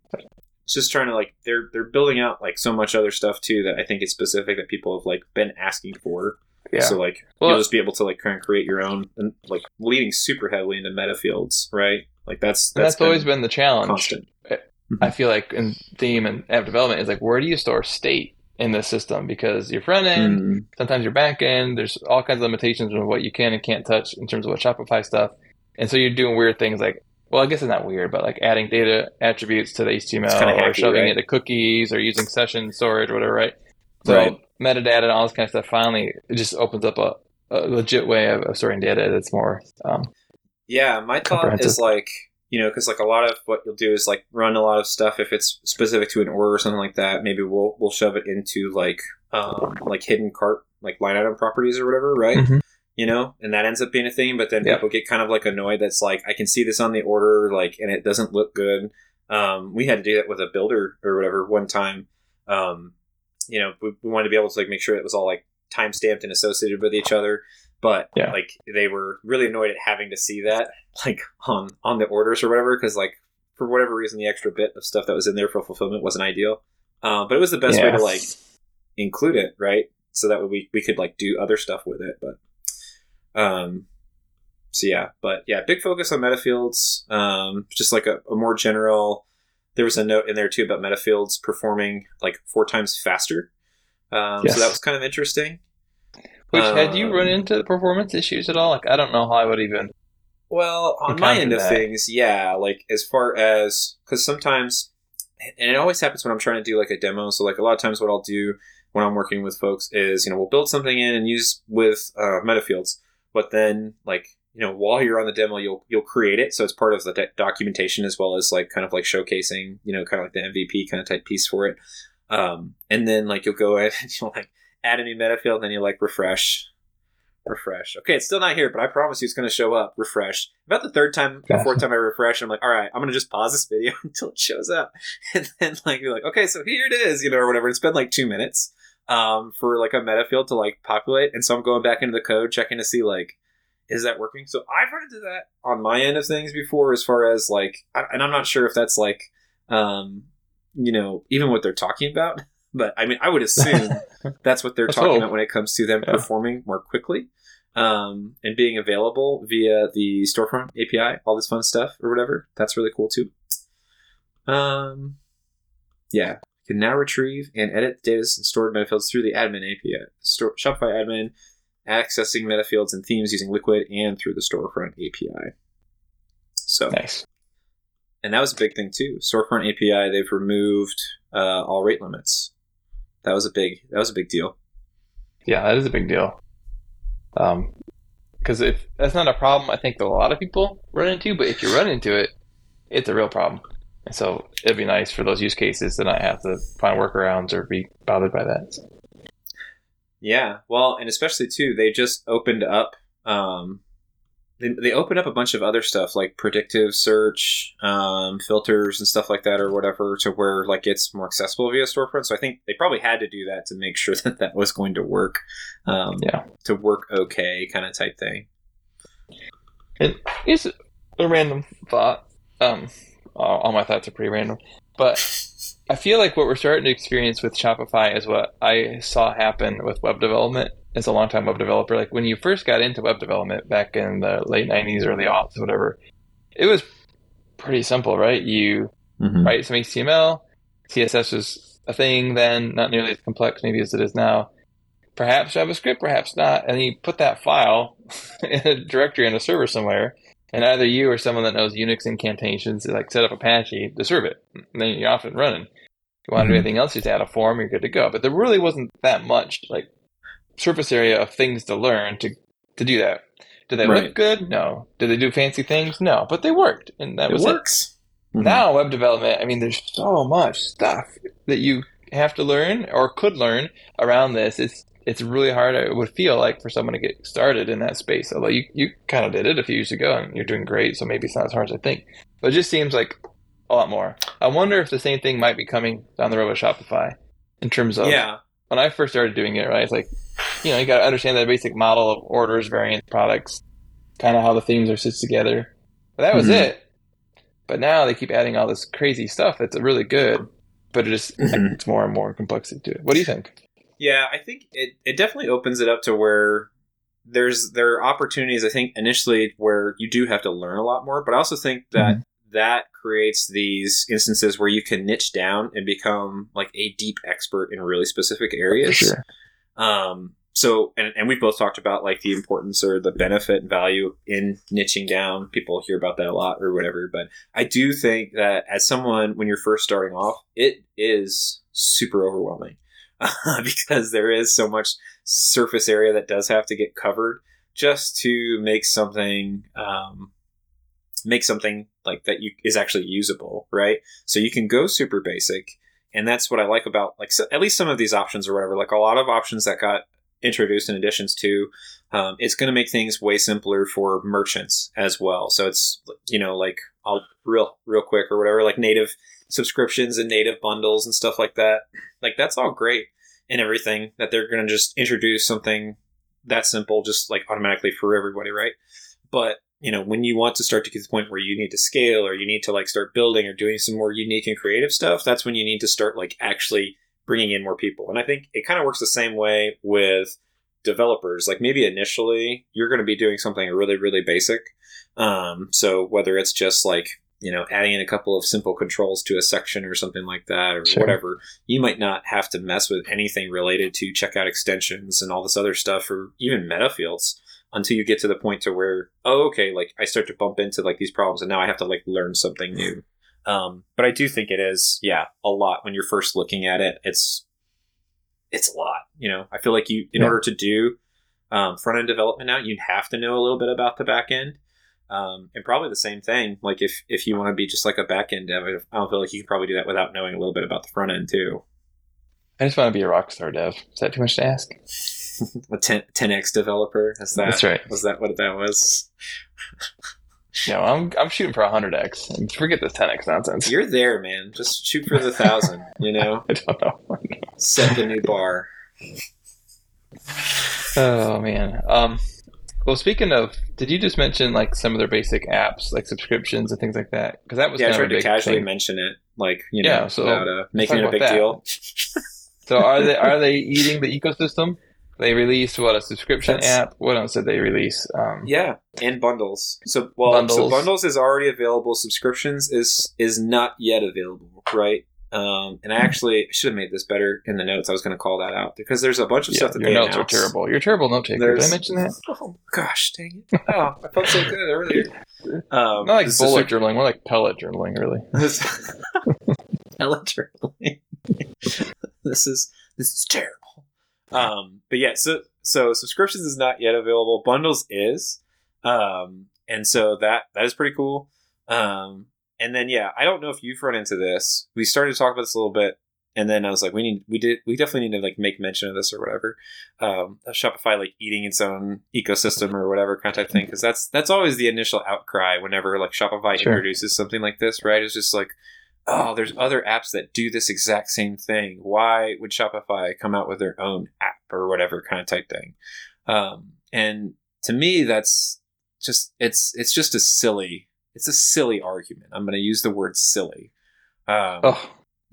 It's just trying to like they're they're building out like so much other stuff too that I think is specific that people have like been asking for. Yeah. So like Well- you'll just be able to like kind of create your own and like leading super heavily into meta fields, right? Like that's And that's, always been the challenge. constant. I feel like in theme and app development is like where do you store state in the system because your front end, Mm, sometimes your back end, there's all kinds of limitations on what you can and can't touch in terms of what Shopify stuff. And so you're doing weird things like well, I guess it's not weird, but like adding data attributes to the HTML kinda or shoving right? it to cookies or using session storage or whatever, right? So Right. metadata and all this kind of stuff finally it just opens up a, a legit way of, of storing data that's more um, Yeah, my thought is like you know because like a lot of what you'll do is like run a lot of stuff if it's specific to an order or something like that. Maybe we'll we'll shove it into like um, like hidden cart like line item properties or whatever, right? Mhm. You know, and that ends up being a thing. But then Yeah. people get kind of like annoyed. That's like I can see this on the order, like, and it doesn't look good. Um, we had to do that with a builder or whatever one time. Um, you know, we, we wanted to be able to like make sure it was all like time stamped and associated with each other but Yeah. like they were really annoyed at having to see that like on on the orders or whatever because like for whatever reason the extra bit of stuff that was in there for fulfillment wasn't ideal Uh, but it was the best way to like include it, right? So that we we could like do other stuff with it. But um, so yeah, but yeah, big focus on metafields. Um, just like a, a more general. There was a note in there too about metafields performing like four times faster. Um, Yes. So that was kind of interesting. Which had you Um, run into performance issues at all? Like I don't know how I would even. Well, on my end of that. things, yeah. Like as far as because sometimes, and it always happens when I'm trying to do like a demo. So like a lot of times, what I'll do when I'm working with folks is you know we'll build something in and use with uh, metafields, but then like you know while you're on the demo, you'll you'll create it, so it's part of the de- documentation as well as like kind of like showcasing, you know, kind of like the MVP kind of type piece for it. Um, and then like you'll go in and you'll like add a new metafield, and then you like refresh, refresh. Okay, it's still not here, but I promise you it's going to show up. Refresh. About the third time, or fourth time I refresh, I'm like, all right, I'm going to just pause this video until it shows up, and then like you're like, okay, so here it is, you know, or whatever. It's been like two minutes um, for like a meta field to like populate, and so I'm going back into the code checking to see like. Is that working? So I've run into that on my end of things before, as far as like, I- and I'm not sure if that's like, um, you know, even what they're talking about. But I mean, I would assume that's what they're Let's talking hope. about when it comes to them Yeah. performing more quickly um, and being available via the storefront API, all this fun stuff or whatever. That's really cool too. Um, yeah, you can now retrieve and edit the data and stored metafields through the admin API, Store, Shopify admin, accessing metafields and themes using Liquid and through the storefront API. So Nice. and that was a big thing too. Storefront API, they've removed uh, all rate limits. That was a big. That was a big deal. Yeah, that is a big deal. Um, because if that's not a problem, I think that a lot of people run into. But if you run into it, it's a real problem. And so it'd be nice for those use cases to not have to find workarounds or be bothered by that. Yeah, well, and especially too, they just opened up. Um, they, they opened up a bunch of other stuff like predictive search, um, filters, and stuff like that, or whatever, to where like it's more accessible via storefront. So I think they probably had to do that to make sure that that was going to work. Um, Yeah. to work okay, kind of type thing. It's a random thought. Um, all, all my thoughts are pretty random, but I feel like what we're starting to experience with Shopify is what I saw happen with web development as a long time web developer. Like when you first got into web development back in the late '90s, early aughts, whatever, it was pretty simple, right? You Mm-hmm. write some HTML, CSS was a thing then, not nearly as complex maybe as it is now. Perhaps JavaScript, perhaps not. And you put that file in a directory on a server somewhere, and either you or someone that knows Unix incantations like set up Apache to serve it. And then you're off and running. If you want to do Mhm. anything else, you just add a form, you're good to go. But there really wasn't that much like surface area of things to learn to to do that. Did they Right. look good? No. Did they do fancy things? No. But they worked, and that It was works. Mhm. now, web development, I mean, there's so much stuff that you have to learn or could learn around this. It's it's really hard. It would feel like for someone to get started in that space. Although you you kind of did it a few years ago, and you're doing great. So maybe it's not as hard as I think. But it just seems like a lot more. I wonder if the same thing might be coming down the road with Shopify in terms of yeah, when I first started doing it. Right, it's like you know you got to understand the basic model of orders, variants, products, kind of how the themes are stitched together. But that was Mhm. it. But now they keep adding all this crazy stuff that's really good, but it just Mhm. it's more and more complexity to it. What do you think? Yeah, I think it, it definitely opens it up to where there's there are opportunities. I think initially where you do have to learn a lot more, but I also think that that creates these instances where you can niche down and become like a deep expert in really specific areas. Sure. Um, so, and, and we've both talked about like the importance or the benefit and value in niching down. People hear about that a lot or whatever, but I do think that as someone, when you're first starting off, it is super overwhelming because there is so much surface area that does have to get covered just to make something, um, make something like that you is actually usable, right? So you can go super basic and that's what I like about like so, at least some of these options or whatever. Like a lot of options that got introduced in Editions to, um, it's going to make things way simpler for merchants as well. So it's you know like I'll real real quick or whatever like native subscriptions and native bundles and stuff like that. Like that's all great and everything that they're going to just introduce something that simple just like automatically for everybody, right? But you know, when you want to start to get to the point where you need to scale or you need to like start building or doing some more unique and creative stuff, that's when you need to start like actually bringing in more people. And I think it kind of works the same way with developers. Like maybe initially you're going to be doing something really, really basic. Um, so whether it's just like, you know, adding in a couple of simple controls to a section or something like that or Sure. whatever, you might not have to mess with anything related to checkout extensions and all this other stuff or even meta fields until you get to the point to where oh okay like i start to bump into like these problems and now i have to like learn something new. Um, but i do think it is yeah a lot when you're first looking at it. It's it's a lot you know? I feel like you in Yeah. order to do um, front end development now you'd have to know a little bit about the back end. Um, and probably the same thing like if if you want to be just like a back end dev i don't feel like you can probably do that without knowing a little bit about the front end too I just want to be a rockstar dev. Is that too much to ask? a 10, 10x developer is that That's right. was that what that was No, I'm I'm shooting for 100x. Forget this 10x nonsense. You're there, man. Just shoot for the thousand. You know, I don't know. set the new bar. Oh man. Um. Well, speaking of, did you just mention like some of their basic apps, like subscriptions and things like that? Because that was Yeah, I tried to casually thing. mention it, like you know, Yeah, so without uh, making it a big that. deal. So are they are they eating the ecosystem? They released what a subscription That's- app. What else did they release? Um, Yeah, and bundles. So well, so Bundles. bundles is already available. Subscriptions is is not yet available, right? Um, and I actually should have made this better in the notes. I was going to call that out because there's a bunch of yeah, stuff that your notes announced. are terrible. You're terrible note taker. Did I mention that? Oh gosh, dang it! Oh, I felt so good earlier. Um, Not like bullet super- journaling, more like pellet journaling, really. This this is this is terrible. Um, but yeah, so so subscriptions is not yet available. Bundles is, um, and so that that is pretty cool. Um, and then yeah, I don't know if you've run into this. We started to talk about this a little bit, and then I was like, we need we did we definitely need to like make mention of this or whatever. Um, Shopify like eating its own ecosystem or whatever kind of thing because that's that's always the initial outcry whenever like Shopify Sure. introduces something like this, right? It's just like oh, there's other apps that do this exact same thing. Why would Shopify come out with their own app or whatever kind of type thing? Um, and to me, that's just it's it's just a silly it's a silly argument. I'm going to use the word silly. Um, Oh,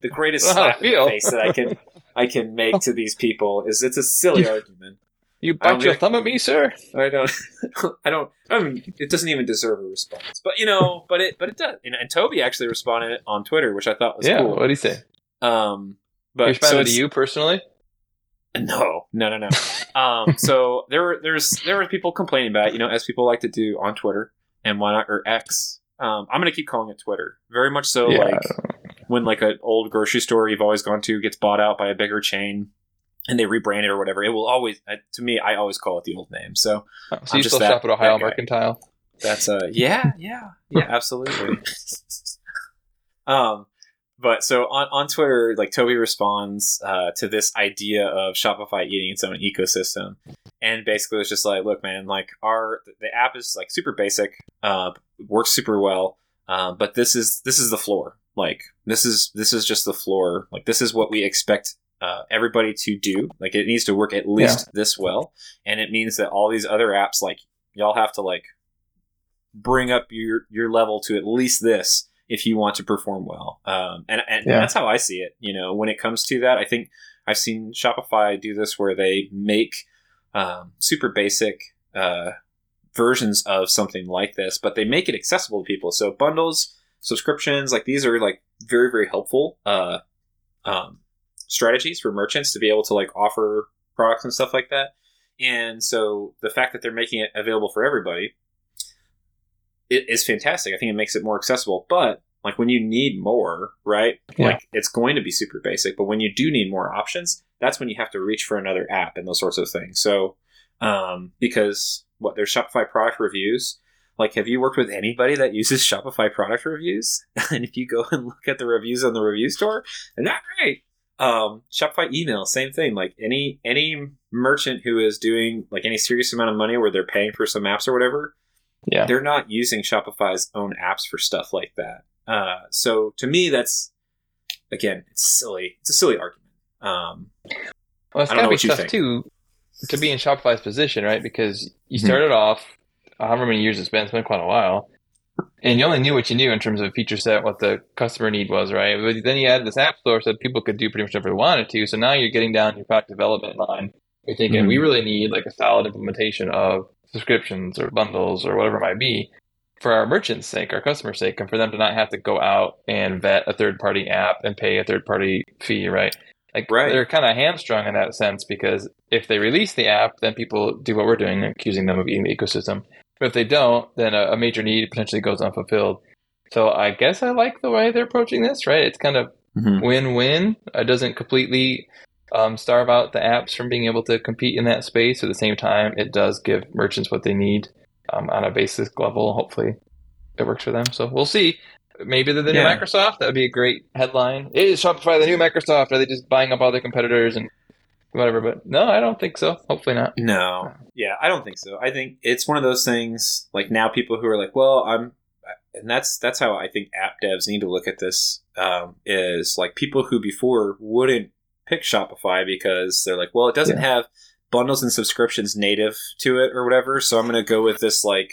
the greatest slap in the face that I can I can make to these people is it's a silly argument. You bite your thumb at me, sir? I don't, I don't, I mean, it doesn't even deserve a response, but you know, but it, but it does. And, and Tobi actually responded on Twitter, which I thought was yeah. cool. What did he say? Um, He but so responded it's, to you personally? no, no, no, no. um, so there were, there's, there were people complaining about, it, you know, as people like to do on Twitter and why not or X. Um, I'm gonna keep calling it Twitter. Very much so, Yeah. like when like an old grocery store you've always gone to gets bought out by a bigger chain. And they rebrand it or whatever. It will always, uh, to me, I always call it the old name. So Oh, so I'm you just still that- shop at Ohio. Mercantile? That's uh yeah, yeah, yeah, absolutely. um but so on, on Twitter, like Tobi responds uh, to this idea of Shopify eating its own ecosystem, and basically was just like, "Look, man, like our the app is like super basic, uh, works super well, uh, but this is this is the floor. Like this is this is just the floor. Like this is what we expect uh, everybody to do. Like it needs to work at least this well, and it means that all these other apps, like y'all have to like bring up your your level to at least this if you want to perform well. Um, and and Yeah. that's how I see it. You know, when it comes to that, I think I've seen Shopify do this where they make um, super basic uh, versions of something like this, but they make it accessible to people. So bundles, subscriptions, like these are like very very helpful uh, um, strategies for merchants to be able to like offer products and stuff like that. And so the fact that they're making it available for everybody it is fantastic. I think it makes it more accessible. But like when you need more, right? Yeah. Like it's going to be super basic. But when you do need more options, that's when you have to reach for another app and those sorts of things. So um, because what there's Shopify product reviews. Like, have you worked with anybody that uses Shopify product reviews? and if you go and look at the reviews on the review store, they're not great. Um, Shopify email, same thing. Like any any merchant who is doing like any serious amount of money where they're paying for some apps or whatever, Yeah. they're not using Shopify's own apps for stuff like that. Uh, so to me, that's again, it's silly. It's a silly argument. Um, Well, it's gotta be tough think. too to be in Shopify's position, right? Because you Mhm. started off however many years it's been. It's been quite a while. And you only knew what you knew in terms of feature set, what the customer need was, right? But then you added this app store so people could do pretty much whatever they wanted to. So now you're getting down your product development line. You're thinking, Mhm. we really need like a solid implementation of subscriptions or bundles or whatever it might be for our merchants' sake, our customers' sake, and for them to not have to go out and vet a third party app and pay a third party fee, right? Like Right. they're kind of hamstrung in that sense because if they release the app, then people do what we're doing, accusing them of eating the ecosystem. But if they don't, then a, a major need potentially goes unfulfilled. So I guess I like the way they're approaching this, right? It's kind of Mhm. win-win. It doesn't completely um, starve out the apps from being able to compete in that space. At the same time, it does give merchants what they need um, on a basic level. Hopefully, it works for them. So we'll see. Maybe they're the new Yeah. Microsoft. That would be a great headline. Is Shopify the new Microsoft? Are they just buying up all their competitors and whatever? But no, I don't think so. Hopefully not. No. Yeah, I don't think so. I think it's one of those things like now people who are like, well, I'm and that's that's how I think app devs need to look at this um, is like people who before wouldn't pick Shopify because they're like, well, it doesn't have bundles and subscriptions native to it or whatever, so I'm going to go with this like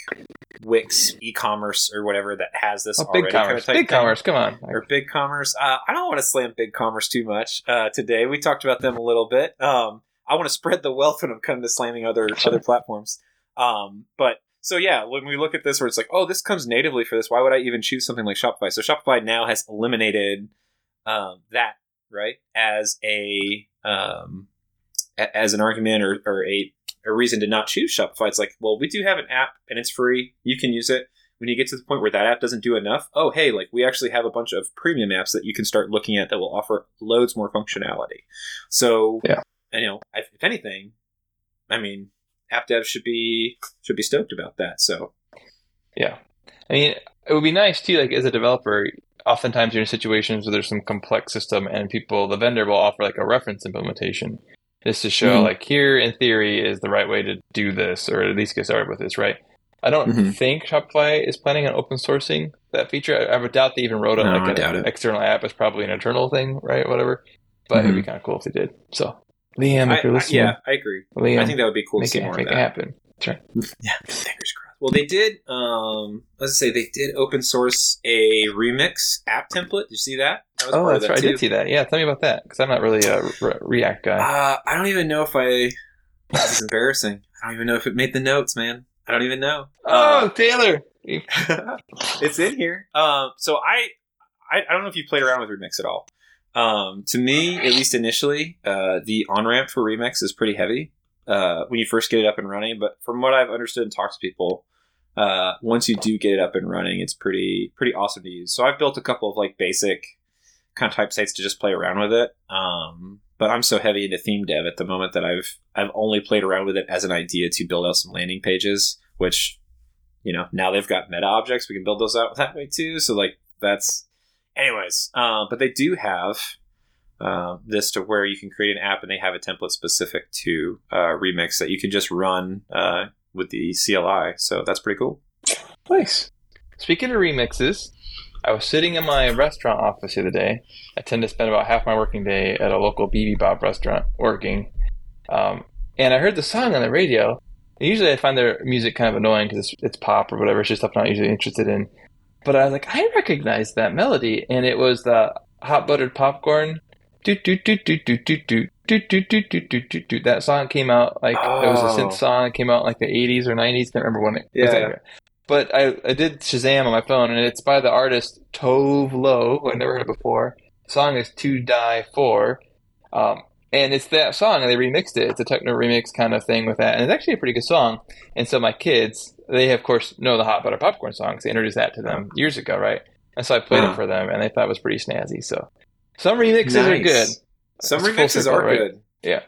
Wix e-commerce or whatever that has this Oh, already big kind of commerce. Big thing commerce. Come on. or BigCommerce. Uh, I don't want to slam BigCommerce too much uh, today. We talked about them a little bit. Um, I want to spread the wealth when I'm coming to slamming other other platforms. Um, but so yeah, when we look at this, where it's like, oh, this comes natively for this. Why would I even choose something like Shopify? So Shopify now has eliminated um, that right as a um, a- as an argument or, or a a reason to not choose Shopify. It's like, well, we do have an app and it's free. You can use it when you get to the point where that app doesn't do enough, oh hey, like we actually have a bunch of premium apps that you can start looking at that will offer loads more functionality. So Yeah. you know, if if anything, I mean, app devs should be should be stoked about that. So Yeah. I mean, it would be nice too, like as a developer, oftentimes you're in situations where there's some complex system and people, the vendor will offer like a reference implementation just to show Mhm. like here in theory is the right way to do this or at least get started with this, right? I don't Mhm. think Shopify is planning on open sourcing that feature. I, I would doubt they even wrote it No, like I doubt an it. external app. It's probably an internal thing, right? Whatever. But it'd be Mhm. kind of cool if they did. So, Liam, I, if you're I- listening, yeah, I agree. Liam, I think that would be cool to make see it, more make of it that. happen. Yeah, fingers crossed. Well, they did. Um, let's say they did open source a remix app template. Did you see that? Oh, that's that right. I did see that. Yeah, tell me about that because I'm not really a Re- React guy. Uh, I don't even know if I. This is embarrassing. I don't even know if it made the notes, man. I don't even know. oh, Uh, Taylor. it's in here. Um, so I, I, I don't know if you played around with Remix at all. Um, to me, at least initially, uh, the on ramp for Remix is pretty heavy uh, when you first get it up and running. But from what I've understood and talked to people, uh, once you do get it up and running, it's pretty pretty awesome to use. So I've built a couple of like basic kind of type sites to just play around with it. Um, but I'm so heavy into theme dev at the moment that I've I've only played around with it as an idea to build out some landing pages, which you know now they've got meta objects we can build those out that way too. So like that's anyways. Uh, but they do have uh, this to where you can create an app and they have a template specific to uh, Remix that you can just run uh, with the CLI. So that's pretty cool. Nice. Speaking of remixes, I was sitting in my restaurant office the other day. I tend to spend about half my working day at a local Bibibop restaurant working. Um, and I heard the song on the radio. And usually I find their music kind of annoying because it's, it's pop or whatever. It's just stuff I'm not usually interested in. But I was like, I recognize that melody. And it was the hot buttered popcorn. Do, do, do, do, do, do, do. Do, do, do, do, do, do, do. That song came out like it was a Oh. synth song. It came out in like the 80s or 90s. Can't remember when it was. Yeah. But I, I did Shazam on my phone, and it's by the artist Tove Lo, who I've never heard of before. The song is To Die For. Um, and it's that song, and they remixed it. It's a techno remix kind of thing with that. And it's actually a pretty good song. And so my kids, they of course know the Hot Butter Popcorn song 'cause they introduced that to them years ago, right? And so I played it for them, and they thought it was pretty snazzy. So some remixes are good. Some It's remixes circle, are right? good. Yeah.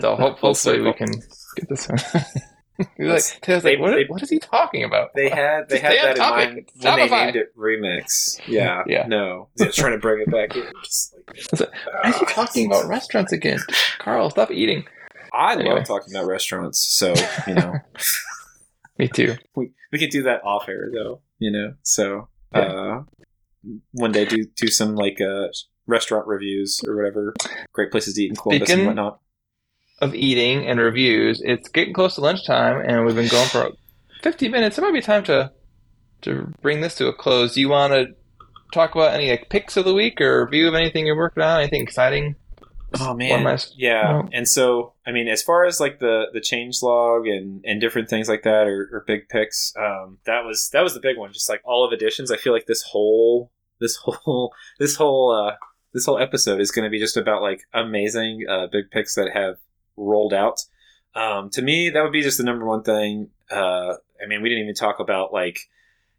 So hope, Full hopefully we can get this one. Like, Taylor's they- like, what, they- what is he talking about? They had they Just had that in mind when they named it Remix. Yeah, Yeah. No, yeah, trying to bring it back in. Just like, Why is he talking about restaurants again? Karl, stop eating. I Anyway. love talking about restaurants, so you know Me too. we we could do that off air though. You know, so uh, one day do do some like uh, restaurant reviews or whatever. Great places to eat in Columbus Speaking- and whatnot. Of eating and reviews, it's getting close to lunchtime, and we've been going for 50 minutes. It might be time to to bring this to a close. Do you want to talk about any like picks of the week or review of anything you're working on? Anything exciting? Oh man, last- yeah. no. And so, I mean, as far as like the the change log and and different things like that, or, or big picks, um, that was that was the big one. Just like all of Editions, I feel like this whole this whole this whole uh, this whole episode is going to be just about like amazing uh, big picks that have rolled out. Um, to me, that would be just the number one thing. Uh, I mean, we didn't even talk about like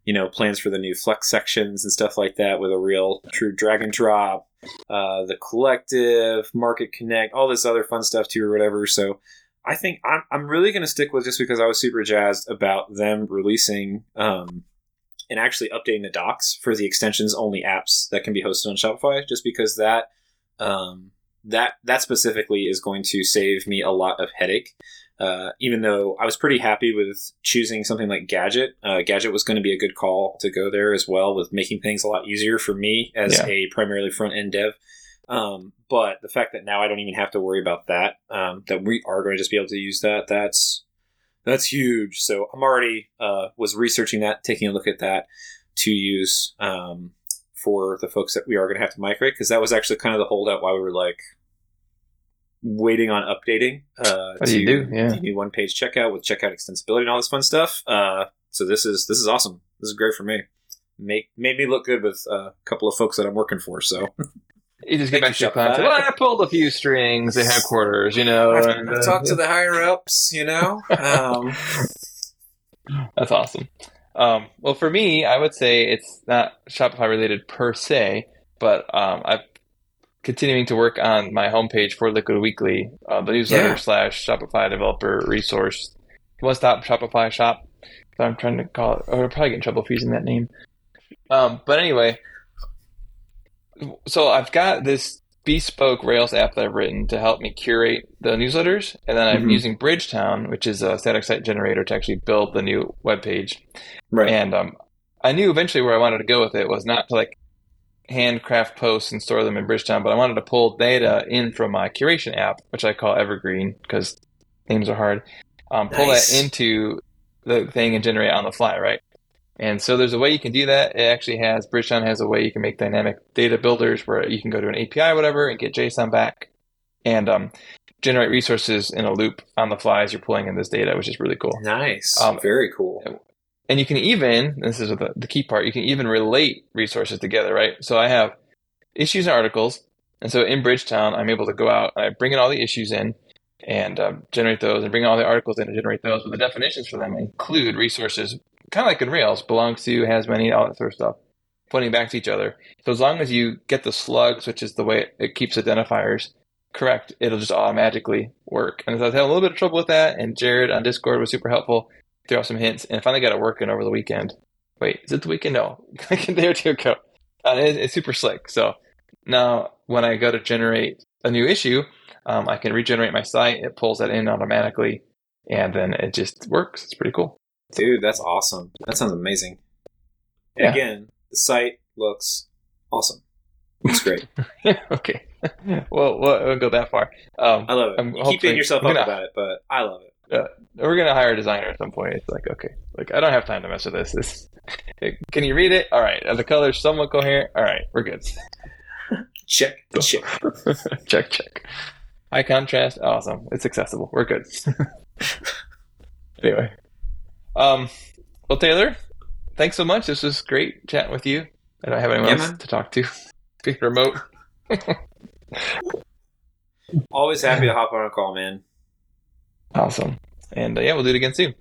you know plans for the new flex sections and stuff like that with a real true drag and drop uh, the collective, Market Connect, all this other fun stuff too, or whatever. So I think I'm, I'm really going to stick with just because I was super jazzed about them releasing um, and actually updating the docs for the extensions only apps that can be hosted on Shopify, just because that um, that that specifically is going to save me a lot of headache. Uh, even though I was pretty happy with choosing something like Gadget, uh, Gadget was going to be a good call to go there as well, with making things a lot easier for me as Yeah. a primarily front end dev. Um, but the fact that now I don't even have to worry about that, um, that we are going to just be able to use that, that's that's huge. So I'm already uh, was researching that, taking a look at that to use um, for the folks that we are going to have to migrate because that was actually kind of the holdout why we were like waiting on updating. Uh, What do you do? Yeah. one page checkout with checkout extensibility and all this fun stuff. Uh, so this is this is awesome. This is great for me. Make made me look good with uh, a couple of folks that I'm working for. So You just get back to your and say, Well, I pulled a few strings at headquarters, you know. I've, and, I've uh, talked to the higher ups. You know, um, That's awesome. Um, well, for me, I would say it's not Shopify related per se, but um, I'm continuing to work on my homepage for Liquid Weekly, uh, the newsletter Yeah. slash Shopify developer resource, one stop Shopify shop. So I'm trying to call it, or I'll probably get in trouble for using that name. Um, but anyway, so I've got this bespoke Rails app that I've written to help me curate the newsletters, and then I'm Mhm. using Bridgetown, which is a static site generator, to actually build the new web page. right. And um, I knew eventually where I wanted to go with it was not to like handcraft posts and store them in Bridgetown, but I wanted to pull data in from my curation app, which I call Evergreen because names are hard. Um, pull Nice. that into the thing and generate on the fly, right? And so there's a way you can do that. It actually has Bridgetown has a way you can make dynamic data builders where you can go to an API, or whatever, and get JSON back and um, generate resources in a loop on the fly as you're pulling in this data, which is really cool. nice. um, Very cool. And you can even, this is the, the key part, you can even relate resources together, right? So I have issues and articles. And so in Bridgetown, I'm able to go out and I bring in all the issues in and um, generate those and bring all the articles in and generate those. But the definitions for them include resources, kind of like in Rails, belongs to, has many, all that sort of stuff, pointing back to each other. So as long as you get the slugs, which is the way it, it keeps identifiers, correct, it'll just automatically work. And so I was having a little bit of trouble with that. And Jared on Discord was super helpful threw out some hints, and finally got it working over the weekend. Wait, is it the weekend? No, like a day or two ago. And it, it's super slick. So now when I go to generate a new issue, um, I can regenerate my site. It pulls that in automatically, and then it just works. It's pretty cool. Dude, that's awesome. That sounds amazing. Yeah. Again, the site looks awesome. Looks great. okay. well, we'll, we'll go that far. Um, I love it. I'm you keep beating yourself up gonna- about it, but I love it. We're gonna hire a designer at some point. It's like, okay, like I don't have time to mess with this. This, can you read it? All right. Are the colors somewhat coherent? All right, we're good. Check. Check. check, check. High contrast, awesome. It's accessible. We're good. anyway, um, well, Taylor, thanks so much. This was great chatting with you. I don't have anyone Yeah, else man. to talk to. Being remote. Always happy to hop on a call, man. Awesome. And uh, yeah, we'll do it again soon.